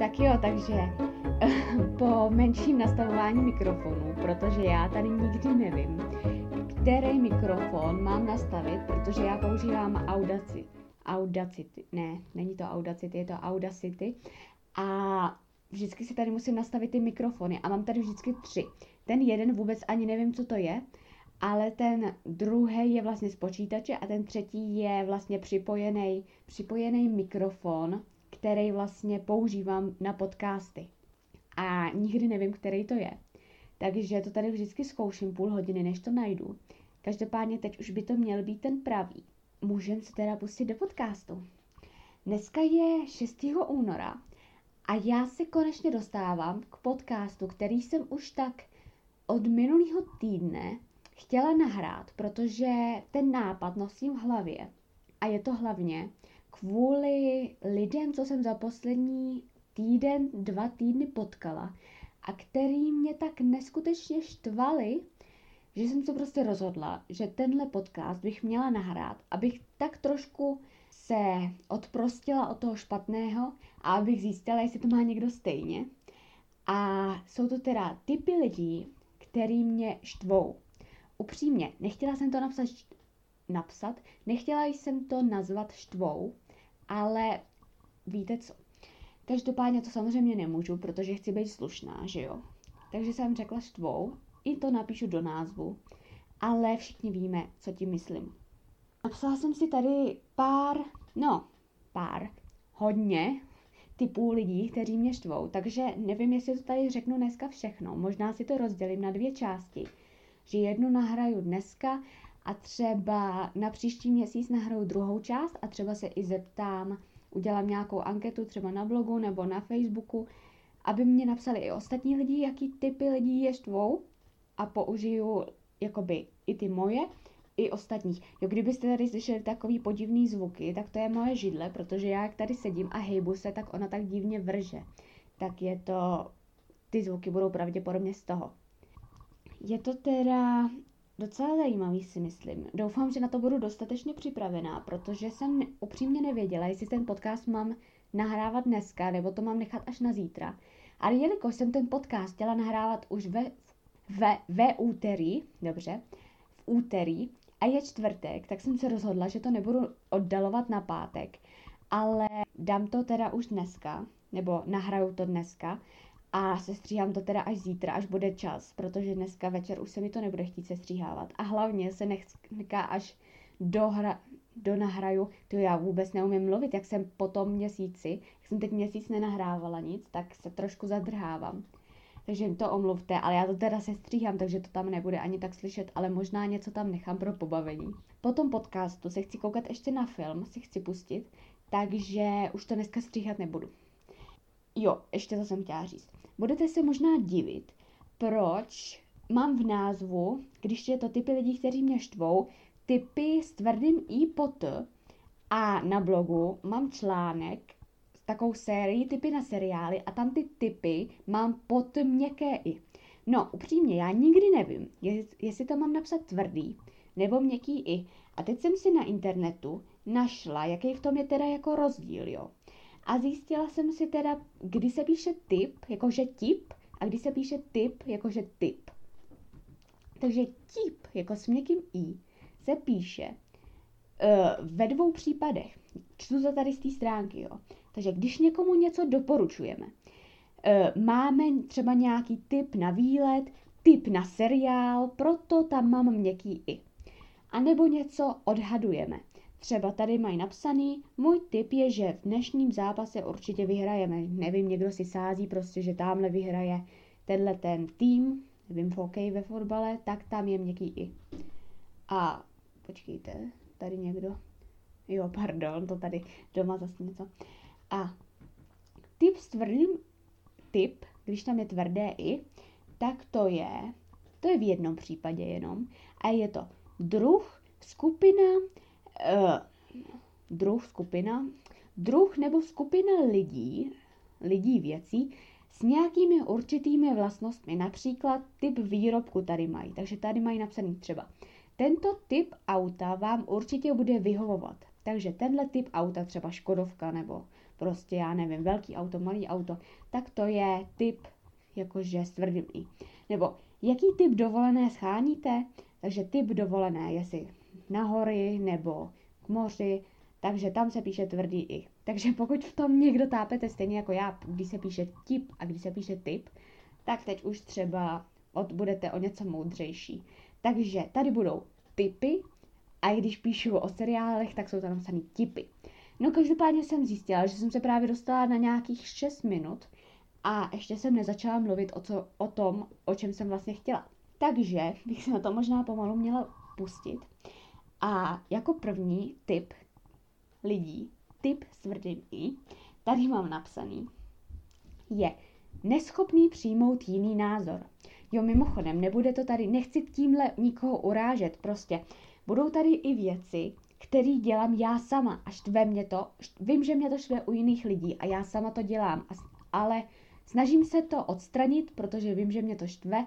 Tak jo, takže po menším nastavování mikrofonu, protože já tady nikdy nevím, který mikrofon mám nastavit, protože já používám Audacity. Audacity, ne, není to Audacity, je to Audacity. A vždycky si tady musím nastavit ty mikrofony a mám tady vždycky tři. Ten jeden vůbec ani nevím, co to je, ale ten druhý je vlastně z počítače a ten třetí je vlastně připojený, připojený mikrofon, který vlastně používám na podcasty. A nikdy nevím, který to je. Takže to tady vždycky zkouším půl hodiny, než to najdu. Každopádně teď už by to měl být ten pravý. Můžeme se teda pustit do podcastu. Dneska je 6. února a já se konečně dostávám k podcastu, který jsem už tak od minulého týdne chtěla nahrát, protože ten nápad nosím v hlavě. A je to hlavně kvůli lidem, co jsem za poslední týden, dva týdny potkala a který mě tak neskutečně štvali, že jsem se prostě rozhodla, že tenhle podcast bych měla nahrát, abych tak trošku se odprostila od toho špatného a abych zjistila, jestli to má někdo stejně. A jsou to teda typy lidí, který mě štvou. Upřímně, nechtěla jsem to napsat, napsat, nechtěla jsem to nazvat štvou, ale víte co? Každopádně to samozřejmě nemůžu, protože chci být slušná, že jo? Takže jsem řekla štvou, i to napíšu do názvu, ale všichni víme, co tím myslím. Napsala jsem si tady pár, no, pár, hodně typů lidí, kteří mě štvou, takže nevím, jestli to tady řeknu dneska všechno. Možná si to rozdělím na dvě části, že jednu nahraju dneska a třeba na příští měsíc nahraju druhou část a třeba se i zeptám, udělám nějakou anketu třeba na blogu nebo na Facebooku, aby mě napsali i ostatní lidi, jaký typy lidí je štvou a použiju jakoby i ty moje, i ostatních. Jo, kdybyste tady slyšeli takový podivný zvuky, tak to je moje židle, protože já jak tady sedím a hejbu se, tak ona tak divně vrže. Tak je to, ty zvuky budou pravděpodobně z toho. Je to teda docela zajímavý si myslím. Doufám, že na to budu dostatečně připravená, protože jsem upřímně nevěděla, jestli ten podcast mám nahrávat dneska, nebo to mám nechat až na zítra. Ale jelikož jsem ten podcast chtěla nahrávat už ve, ve, ve úterý, dobře, v úterý, a je čtvrtek, tak jsem se rozhodla, že to nebudu oddalovat na pátek, ale dám to teda už dneska, nebo nahraju to dneska a sestříhám to teda až zítra, až bude čas, protože dneska večer už se mi to nebude chtít sestříhávat. A hlavně se nechá až do, hra, do nahraju, to já vůbec neumím mluvit, jak jsem po tom měsíci, jak jsem teď měsíc nenahrávala nic, tak se trošku zadrhávám. Takže jim to omluvte, ale já to teda se stříhám, takže to tam nebude ani tak slyšet, ale možná něco tam nechám pro pobavení. Po tom podcastu se chci koukat ještě na film, si chci pustit, takže už to dneska stříhat nebudu. Jo, ještě to jsem chtěla říct. Budete se možná divit, proč mám v názvu, když je to typy lidí, kteří mě štvou, typy s tvrdým i pot a na blogu mám článek s takovou sérií typy na seriály a tam ty typy mám pod měkké i. No, upřímně, já nikdy nevím, jestli to mám napsat tvrdý nebo měkký i. A teď jsem si na internetu našla, jaký v tom je teda jako rozdíl, jo. A zjistila jsem si teda, kdy se píše typ, jakože tip, a kdy se píše typ, jakože typ. Takže tip, jako s měkkým i, se píše uh, ve dvou případech. Čtu to tady z té stránky, jo. Takže když někomu něco doporučujeme, uh, máme třeba nějaký tip na výlet, tip na seriál, proto tam mám měkký i. A nebo něco odhadujeme. Třeba tady mají napsaný, můj tip je, že v dnešním zápase určitě vyhrajeme. Nevím, někdo si sází prostě, že tamhle vyhraje tenhle ten tým, nevím, v hokeji, ve fotbale, tak tam je měkký i. A počkejte, tady někdo, jo, pardon, to tady doma zase něco. A tip s tvrdým, tip, když tam je tvrdé i, tak to je, to je v jednom případě jenom, a je to druh, skupina, uh, druh, skupina, druh nebo skupina lidí, lidí věcí s nějakými určitými vlastnostmi, například typ výrobku tady mají, takže tady mají napsaný třeba tento typ auta vám určitě bude vyhovovat. Takže tenhle typ auta, třeba Škodovka nebo prostě já nevím, velký auto, malý auto, tak to je typ jakože s tvrdým i. Nebo jaký typ dovolené scháníte, takže typ dovolené, jestli na hory nebo k moři, takže tam se píše tvrdý i. Takže pokud v tom někdo tápete stejně jako já, když se píše tip a když se píše typ, tak teď už třeba od, budete o něco moudřejší. Takže tady budou typy a i když píšu o seriálech, tak jsou tam napsané tipy. No každopádně jsem zjistila, že jsem se právě dostala na nějakých 6 minut a ještě jsem nezačala mluvit o, co, o tom, o čem jsem vlastně chtěla. Takže bych se na to možná pomalu měla pustit. A jako první tip lidí, tip s tvrdým i, tady mám napsaný, je neschopný přijmout jiný názor. Jo, mimochodem, nebude to tady, nechci tímhle nikoho urážet, prostě budou tady i věci, které dělám já sama a štve mě to. Vím, že mě to štve u jiných lidí a já sama to dělám, ale snažím se to odstranit, protože vím, že mě to štve,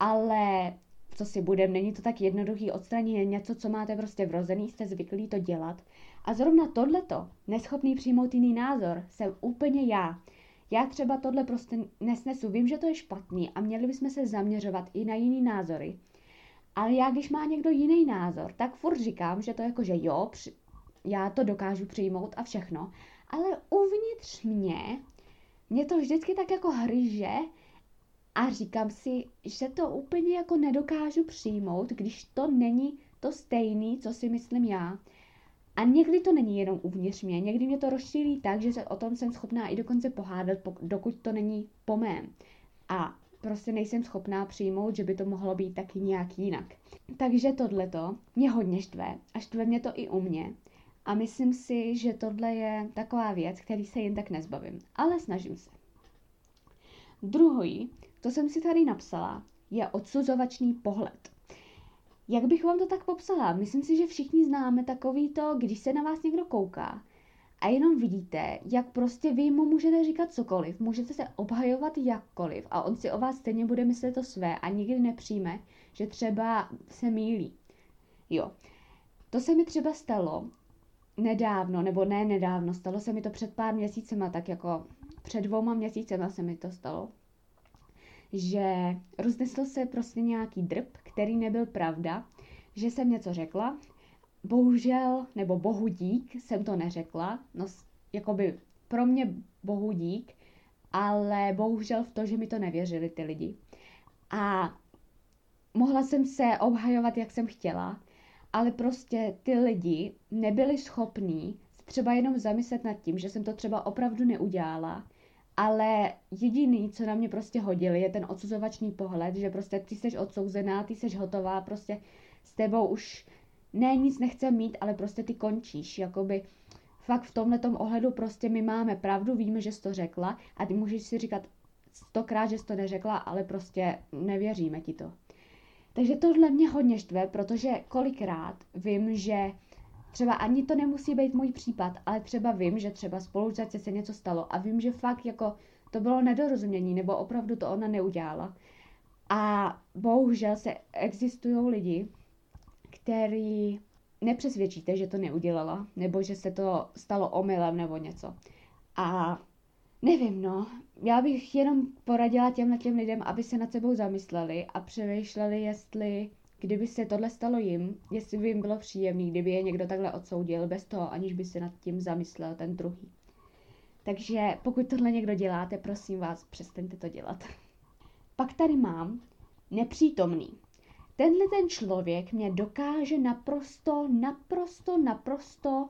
ale co si budem, není to tak jednoduchý odstranit, je něco, co máte prostě vrozený, jste zvyklí to dělat. A zrovna tohleto, neschopný přijmout jiný názor, jsem úplně já. Já třeba tohle prostě nesnesu, vím, že to je špatný a měli bychom se zaměřovat i na jiný názory. Ale já, když má někdo jiný názor, tak furt říkám, že to jako, že jo, při, já to dokážu přijmout a všechno, ale uvnitř mě, mě to vždycky tak jako hryže a říkám si, že to úplně jako nedokážu přijmout, když to není to stejný, co si myslím já. A někdy to není jenom uvnitř mě, někdy mě to rozšíří tak, že se o tom jsem schopná i dokonce pohádat, dokud to není po mém. A prostě nejsem schopná přijmout, že by to mohlo být taky nějak jinak. Takže tohleto mě hodně štve a štve mě to i u mě. A myslím si, že tohle je taková věc, který se jen tak nezbavím. Ale snažím se. Druhý, to jsem si tady napsala, je odsuzovačný pohled. Jak bych vám to tak popsala? Myslím si, že všichni známe takový to, když se na vás někdo kouká a jenom vidíte, jak prostě vy mu můžete říkat cokoliv, můžete se obhajovat jakkoliv a on si o vás stejně bude myslet to své a nikdy nepřijme, že třeba se mílí. Jo, to se mi třeba stalo nedávno, nebo ne nedávno, stalo se mi to před pár měsícema, tak jako před dvouma měsícema se mi to stalo, že roznesl se prostě nějaký drb, který nebyl pravda, že jsem něco řekla bohužel, nebo bohu dík, jsem to neřekla, no jakoby pro mě bohu dík, ale bohužel v to, že mi to nevěřili ty lidi. A mohla jsem se obhajovat, jak jsem chtěla, ale prostě ty lidi nebyli schopní třeba jenom zamyslet nad tím, že jsem to třeba opravdu neudělala, ale jediný, co na mě prostě hodili, je ten odsuzovačný pohled, že prostě ty jsi odsouzená, ty jsi hotová, prostě s tebou už ne, nic nechce mít, ale prostě ty končíš, jakoby fakt v tomhle ohledu prostě my máme pravdu, víme, že jsi to řekla a ty můžeš si říkat stokrát, že jsi to neřekla, ale prostě nevěříme ti to. Takže tohle mě hodně štve, protože kolikrát vím, že třeba ani to nemusí být můj případ, ale třeba vím, že třeba spolužace se něco stalo a vím, že fakt jako to bylo nedorozumění, nebo opravdu to ona neudělala. A bohužel se existují lidi, který nepřesvědčíte, že to neudělala, nebo že se to stalo omylem nebo něco. A nevím, no, já bych jenom poradila těmhle těm lidem, aby se nad sebou zamysleli a přemýšleli, jestli, kdyby se tohle stalo jim, jestli by jim bylo příjemný, kdyby je někdo takhle odsoudil, bez toho, aniž by se nad tím zamyslel ten druhý. Takže pokud tohle někdo děláte, prosím vás, přestaňte to dělat. Pak tady mám nepřítomný. Tenhle ten člověk mě dokáže naprosto, naprosto, naprosto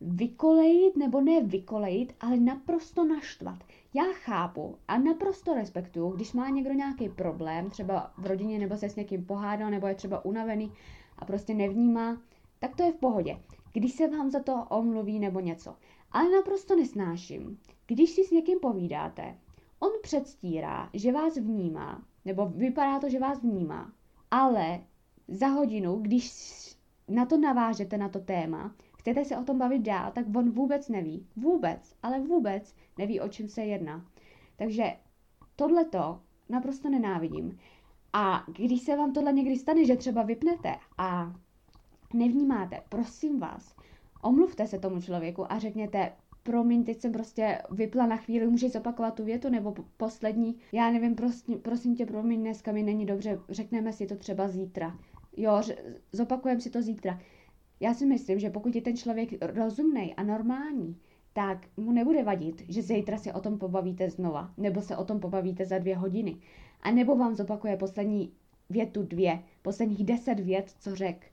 vykolejit, nebo ne vykolejit, ale naprosto naštvat. Já chápu a naprosto respektuju, když má někdo nějaký problém, třeba v rodině, nebo se s někým pohádal, nebo je třeba unavený a prostě nevnímá, tak to je v pohodě. Když se vám za to omluví nebo něco. Ale naprosto nesnáším, když si s někým povídáte, on předstírá, že vás vnímá, nebo vypadá to, že vás vnímá, ale za hodinu, když na to navážete, na to téma, chcete se o tom bavit dál, tak on vůbec neví. Vůbec, ale vůbec neví, o čem se jedná. Takže tohleto naprosto nenávidím. A když se vám tohle někdy stane, že třeba vypnete a nevnímáte, prosím vás, omluvte se tomu člověku a řekněte, promiň, teď jsem prostě vypla na chvíli, můžeš zopakovat tu větu, nebo poslední, já nevím, prosím, prosím tě, promiň, dneska mi není dobře, řekneme si to třeba zítra. Jo, zopakujeme si to zítra. Já si myslím, že pokud je ten člověk rozumný a normální, tak mu nebude vadit, že zítra si o tom pobavíte znova, nebo se o tom pobavíte za dvě hodiny. A nebo vám zopakuje poslední větu dvě, posledních deset vět, co řek.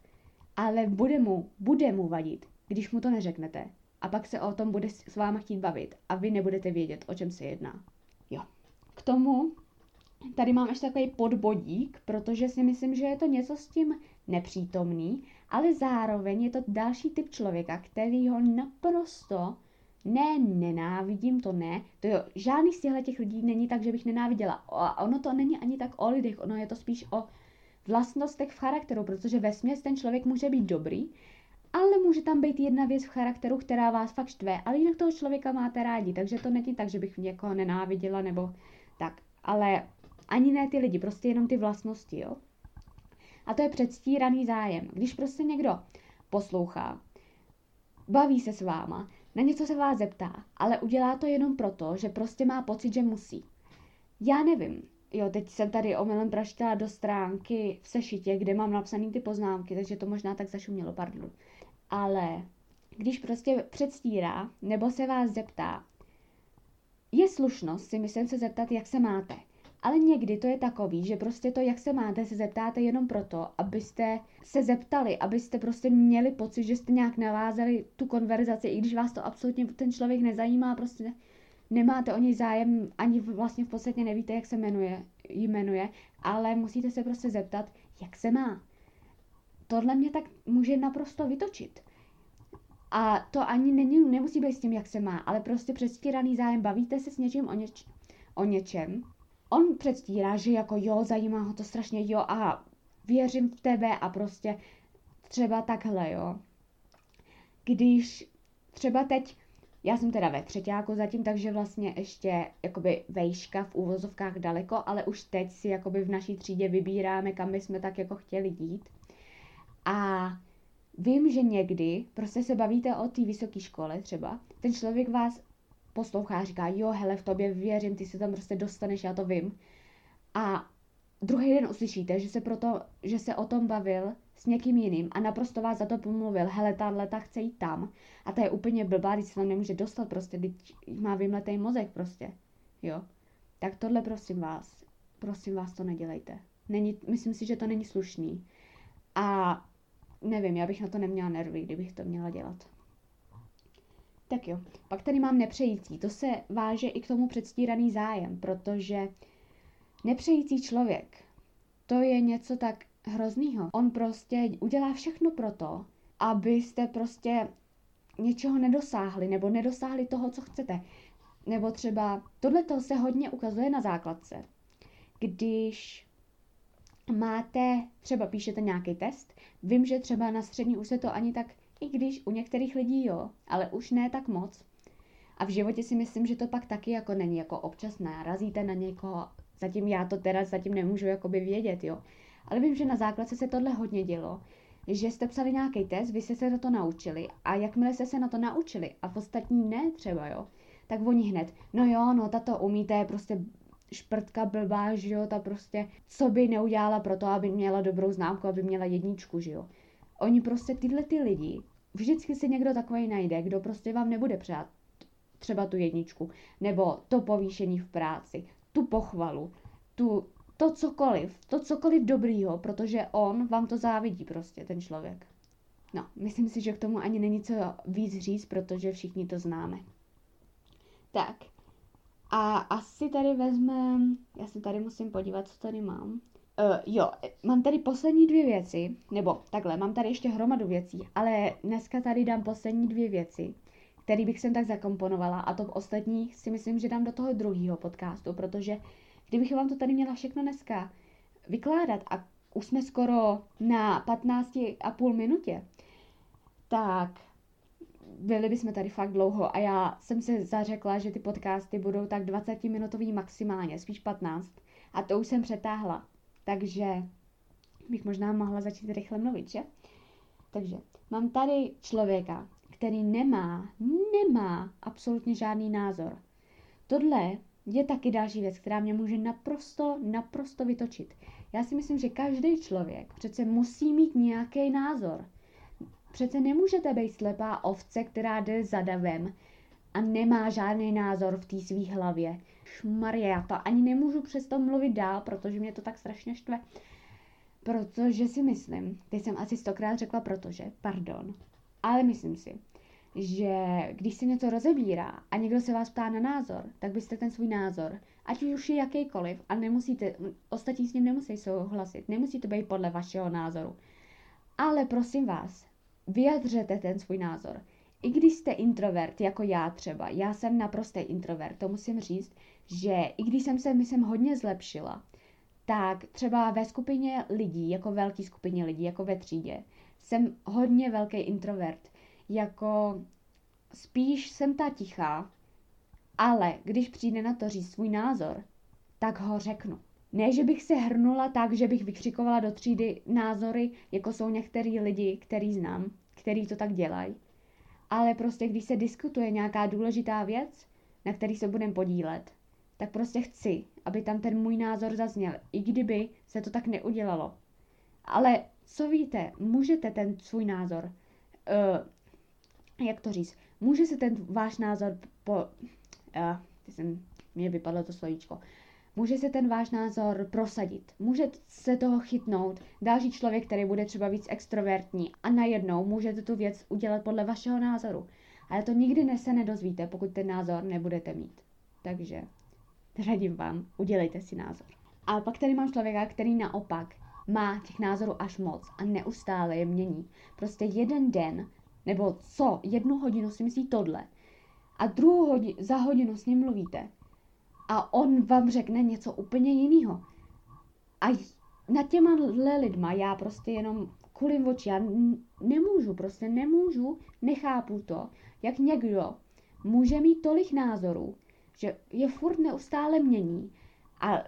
Ale bude mu, bude mu vadit, když mu to neřeknete. A pak se o tom bude s váma chtít bavit a vy nebudete vědět, o čem se jedná. Jo. K tomu tady mám ještě takový podbodík, protože si myslím, že je to něco s tím nepřítomný, ale zároveň je to další typ člověka, který ho naprosto ne, nenávidím, to ne. To jo, žádný z těchto těch lidí není tak, že bych nenáviděla. A ono to není ani tak o lidech, ono je to spíš o vlastnostech v charakteru, protože ve směs ten člověk může být dobrý, ale může tam být jedna věc v charakteru, která vás fakt štve, ale jinak toho člověka máte rádi, takže to není tak, že bych někoho nenáviděla nebo tak. Ale ani ne ty lidi, prostě jenom ty vlastnosti, jo. A to je předstíraný zájem. Když prostě někdo poslouchá, baví se s váma, na něco se vás zeptá, ale udělá to jenom proto, že prostě má pocit, že musí. Já nevím. Jo, teď jsem tady omylem praštila do stránky v sešitě, kde mám napsané ty poznámky, takže to možná tak zašumělo, pardon. Ale když prostě předstírá nebo se vás zeptá, je slušnost si myslím se zeptat, jak se máte. Ale někdy to je takový, že prostě to, jak se máte, se zeptáte jenom proto, abyste se zeptali, abyste prostě měli pocit, že jste nějak navázali tu konverzaci, i když vás to absolutně ten člověk nezajímá, prostě nemáte o něj zájem, ani vlastně v podstatě nevíte, jak se jmenuje, jmenuje, ale musíte se prostě zeptat, jak se má. Tohle mě tak může naprosto vytočit. A to ani není, nemusí být s tím, jak se má, ale prostě předstíraný zájem, bavíte se s něčím o, něč, o něčem, on předstírá, že jako jo, zajímá ho to strašně, jo a věřím v tebe a prostě třeba takhle, jo. Když třeba teď, já jsem teda ve třetíku zatím, takže vlastně ještě jakoby vejška v úvozovkách daleko, ale už teď si jakoby v naší třídě vybíráme, kam bychom tak jako chtěli jít. A vím, že někdy prostě se bavíte o té vysoké škole třeba, ten člověk vás poslouchá a říká, jo, hele, v tobě věřím, ty se tam prostě dostaneš, já to vím. A druhý den uslyšíte, že se, proto, že se o tom bavil s někým jiným a naprosto vás za to pomluvil, hele, ta leta chce jít tam a ta je úplně blbá, když se tam nemůže dostat prostě, když má vymletý mozek prostě, jo. Tak tohle prosím vás, prosím vás to nedělejte. Není, myslím si, že to není slušný. A nevím, já bych na to neměla nervy, kdybych to měla dělat. Tak jo, pak tady mám nepřející. To se váže i k tomu předstíraný zájem, protože nepřející člověk, to je něco tak hroznýho. On prostě udělá všechno pro to, abyste prostě něčeho nedosáhli, nebo nedosáhli toho, co chcete. Nebo třeba, tohle se hodně ukazuje na základce. Když máte, třeba píšete nějaký test, vím, že třeba na střední už se to ani tak i když u některých lidí jo, ale už ne tak moc. A v životě si myslím, že to pak taky jako není, jako občas narazíte na někoho, zatím já to teda zatím nemůžu jakoby vědět, jo. Ale vím, že na základce se tohle hodně dělo, že jste psali nějaký test, vy jste se na to naučili a jakmile jste se na to naučili a v ostatní ne třeba, jo, tak oni hned, no jo, no tato umíte, je prostě šprtka blbá, že jo, ta prostě, co by neudělala pro to, aby měla dobrou známku, aby měla jedničku, že jo. Oni prostě tyhle ty lidi vždycky si někdo takový najde, kdo prostě vám nebude přát třeba tu jedničku, nebo to povýšení v práci, tu pochvalu, tu, to cokoliv, to cokoliv dobrýho, protože on vám to závidí prostě, ten člověk. No, myslím si, že k tomu ani není co víc říct, protože všichni to známe. Tak, a asi tady vezmeme, já se tady musím podívat, co tady mám. Uh, jo, mám tady poslední dvě věci, nebo takhle, mám tady ještě hromadu věcí, ale dneska tady dám poslední dvě věci, které bych sem tak zakomponovala a to v ostatních si myslím, že dám do toho druhého podcastu, protože kdybych vám to tady měla všechno dneska vykládat a už jsme skoro na 15 a půl minutě, tak byli bychom tady fakt dlouho a já jsem se zařekla, že ty podcasty budou tak 20 minutový maximálně, spíš 15 a to už jsem přetáhla takže bych možná mohla začít rychle mluvit, že? Takže mám tady člověka, který nemá, nemá absolutně žádný názor. Tohle je taky další věc, která mě může naprosto, naprosto vytočit. Já si myslím, že každý člověk přece musí mít nějaký názor. Přece nemůžete být slepá ovce, která jde za davem a nemá žádný názor v té své hlavě. Šmarje, já to ani nemůžu přesto mluvit dál, protože mě to tak strašně štve. Protože si myslím, teď jsem asi stokrát řekla protože, pardon, ale myslím si, že když se něco rozebírá a někdo se vás ptá na názor, tak byste ten svůj názor, ať už je jakýkoliv, a nemusíte, ostatní s ním nemusí souhlasit, nemusí to být podle vašeho názoru. Ale prosím vás, vyjadřete ten svůj názor. I když jste introvert, jako já třeba, já jsem naprostý introvert, to musím říct, že i když jsem se, myslím, hodně zlepšila, tak třeba ve skupině lidí, jako velké skupině lidí, jako ve třídě, jsem hodně velký introvert. Jako spíš jsem ta tichá, ale když přijde na to říct svůj názor, tak ho řeknu. Ne, že bych se hrnula tak, že bych vykřikovala do třídy názory, jako jsou některý lidi, který znám, který to tak dělají. Ale prostě, když se diskutuje nějaká důležitá věc, na který se budeme podílet, tak prostě chci, aby tam ten můj názor zazněl, i kdyby se to tak neudělalo. Ale co víte, můžete ten svůj názor, uh, jak to říct, může se ten váš názor po, uh, jsem, mě vypadlo to slovíčko, může se ten váš názor prosadit, může se toho chytnout další člověk, který bude třeba víc extrovertní a najednou můžete tu věc udělat podle vašeho názoru. Ale to nikdy ne se nedozvíte, pokud ten názor nebudete mít. Takže radím vám, udělejte si názor. A pak tady mám člověka, který naopak má těch názorů až moc a neustále je mění. Prostě jeden den, nebo co, jednu hodinu si myslí tohle a druhou hodinu, za hodinu s ním mluvíte a on vám řekne něco úplně jiného. A nad těma lidma já prostě jenom kulím oči, já nemůžu, prostě nemůžu, nechápu to, jak někdo může mít tolik názorů, že je furt neustále mění a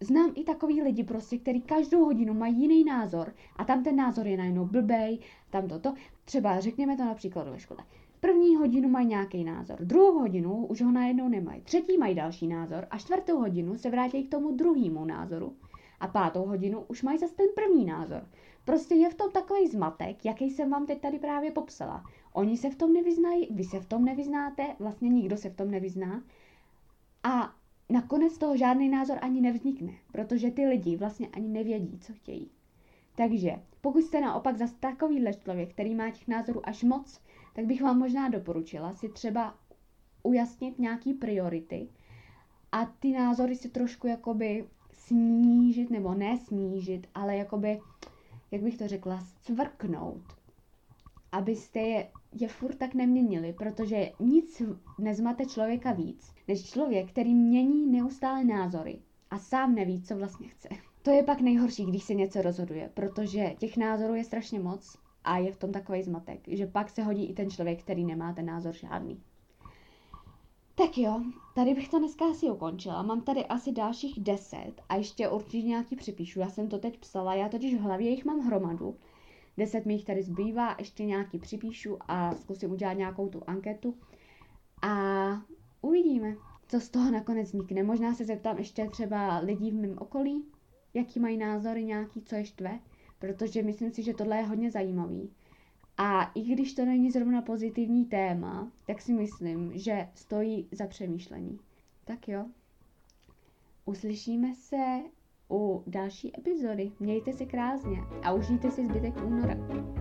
znám i takový lidi prostě, který každou hodinu mají jiný názor a tam ten názor je najednou blbej, tam toto. Třeba řekněme to například ve škole. První hodinu mají nějaký názor, druhou hodinu už ho najednou nemají, třetí mají další názor a čtvrtou hodinu se vrátí k tomu druhému názoru. A pátou hodinu už mají zase ten první názor. Prostě je v tom takový zmatek, jaký jsem vám teď tady právě popsala. Oni se v tom nevyznají, vy se v tom nevyznáte, vlastně nikdo se v tom nevyzná. A nakonec toho žádný názor ani nevznikne, protože ty lidi vlastně ani nevědí, co chtějí. Takže pokud jste naopak zase takovýhle člověk, který má těch názorů až moc, tak bych vám možná doporučila si třeba ujasnit nějaký priority a ty názory si trošku jakoby snížit, nebo ne snížit, ale jakoby, jak bych to řekla, cvrknout, abyste je, je furt tak neměnili, protože nic nezmate člověka víc, než člověk, který mění neustále názory a sám neví, co vlastně chce. To je pak nejhorší, když se něco rozhoduje, protože těch názorů je strašně moc a je v tom takový zmatek, že pak se hodí i ten člověk, který nemá ten názor žádný. Tak jo, tady bych to dneska asi ukončila. Mám tady asi dalších deset a ještě určitě nějaký připíšu. Já jsem to teď psala, já totiž v hlavě jich mám hromadu. Deset mi jich tady zbývá, ještě nějaký připíšu a zkusím udělat nějakou tu anketu. A uvidíme, co z toho nakonec vznikne. Možná se zeptám ještě třeba lidí v mém okolí, jaký mají názory nějaký, co je štve protože myslím si, že tohle je hodně zajímavý. A i když to není zrovna pozitivní téma, tak si myslím, že stojí za přemýšlení. Tak jo, uslyšíme se u další epizody. Mějte se krásně a užijte si zbytek února.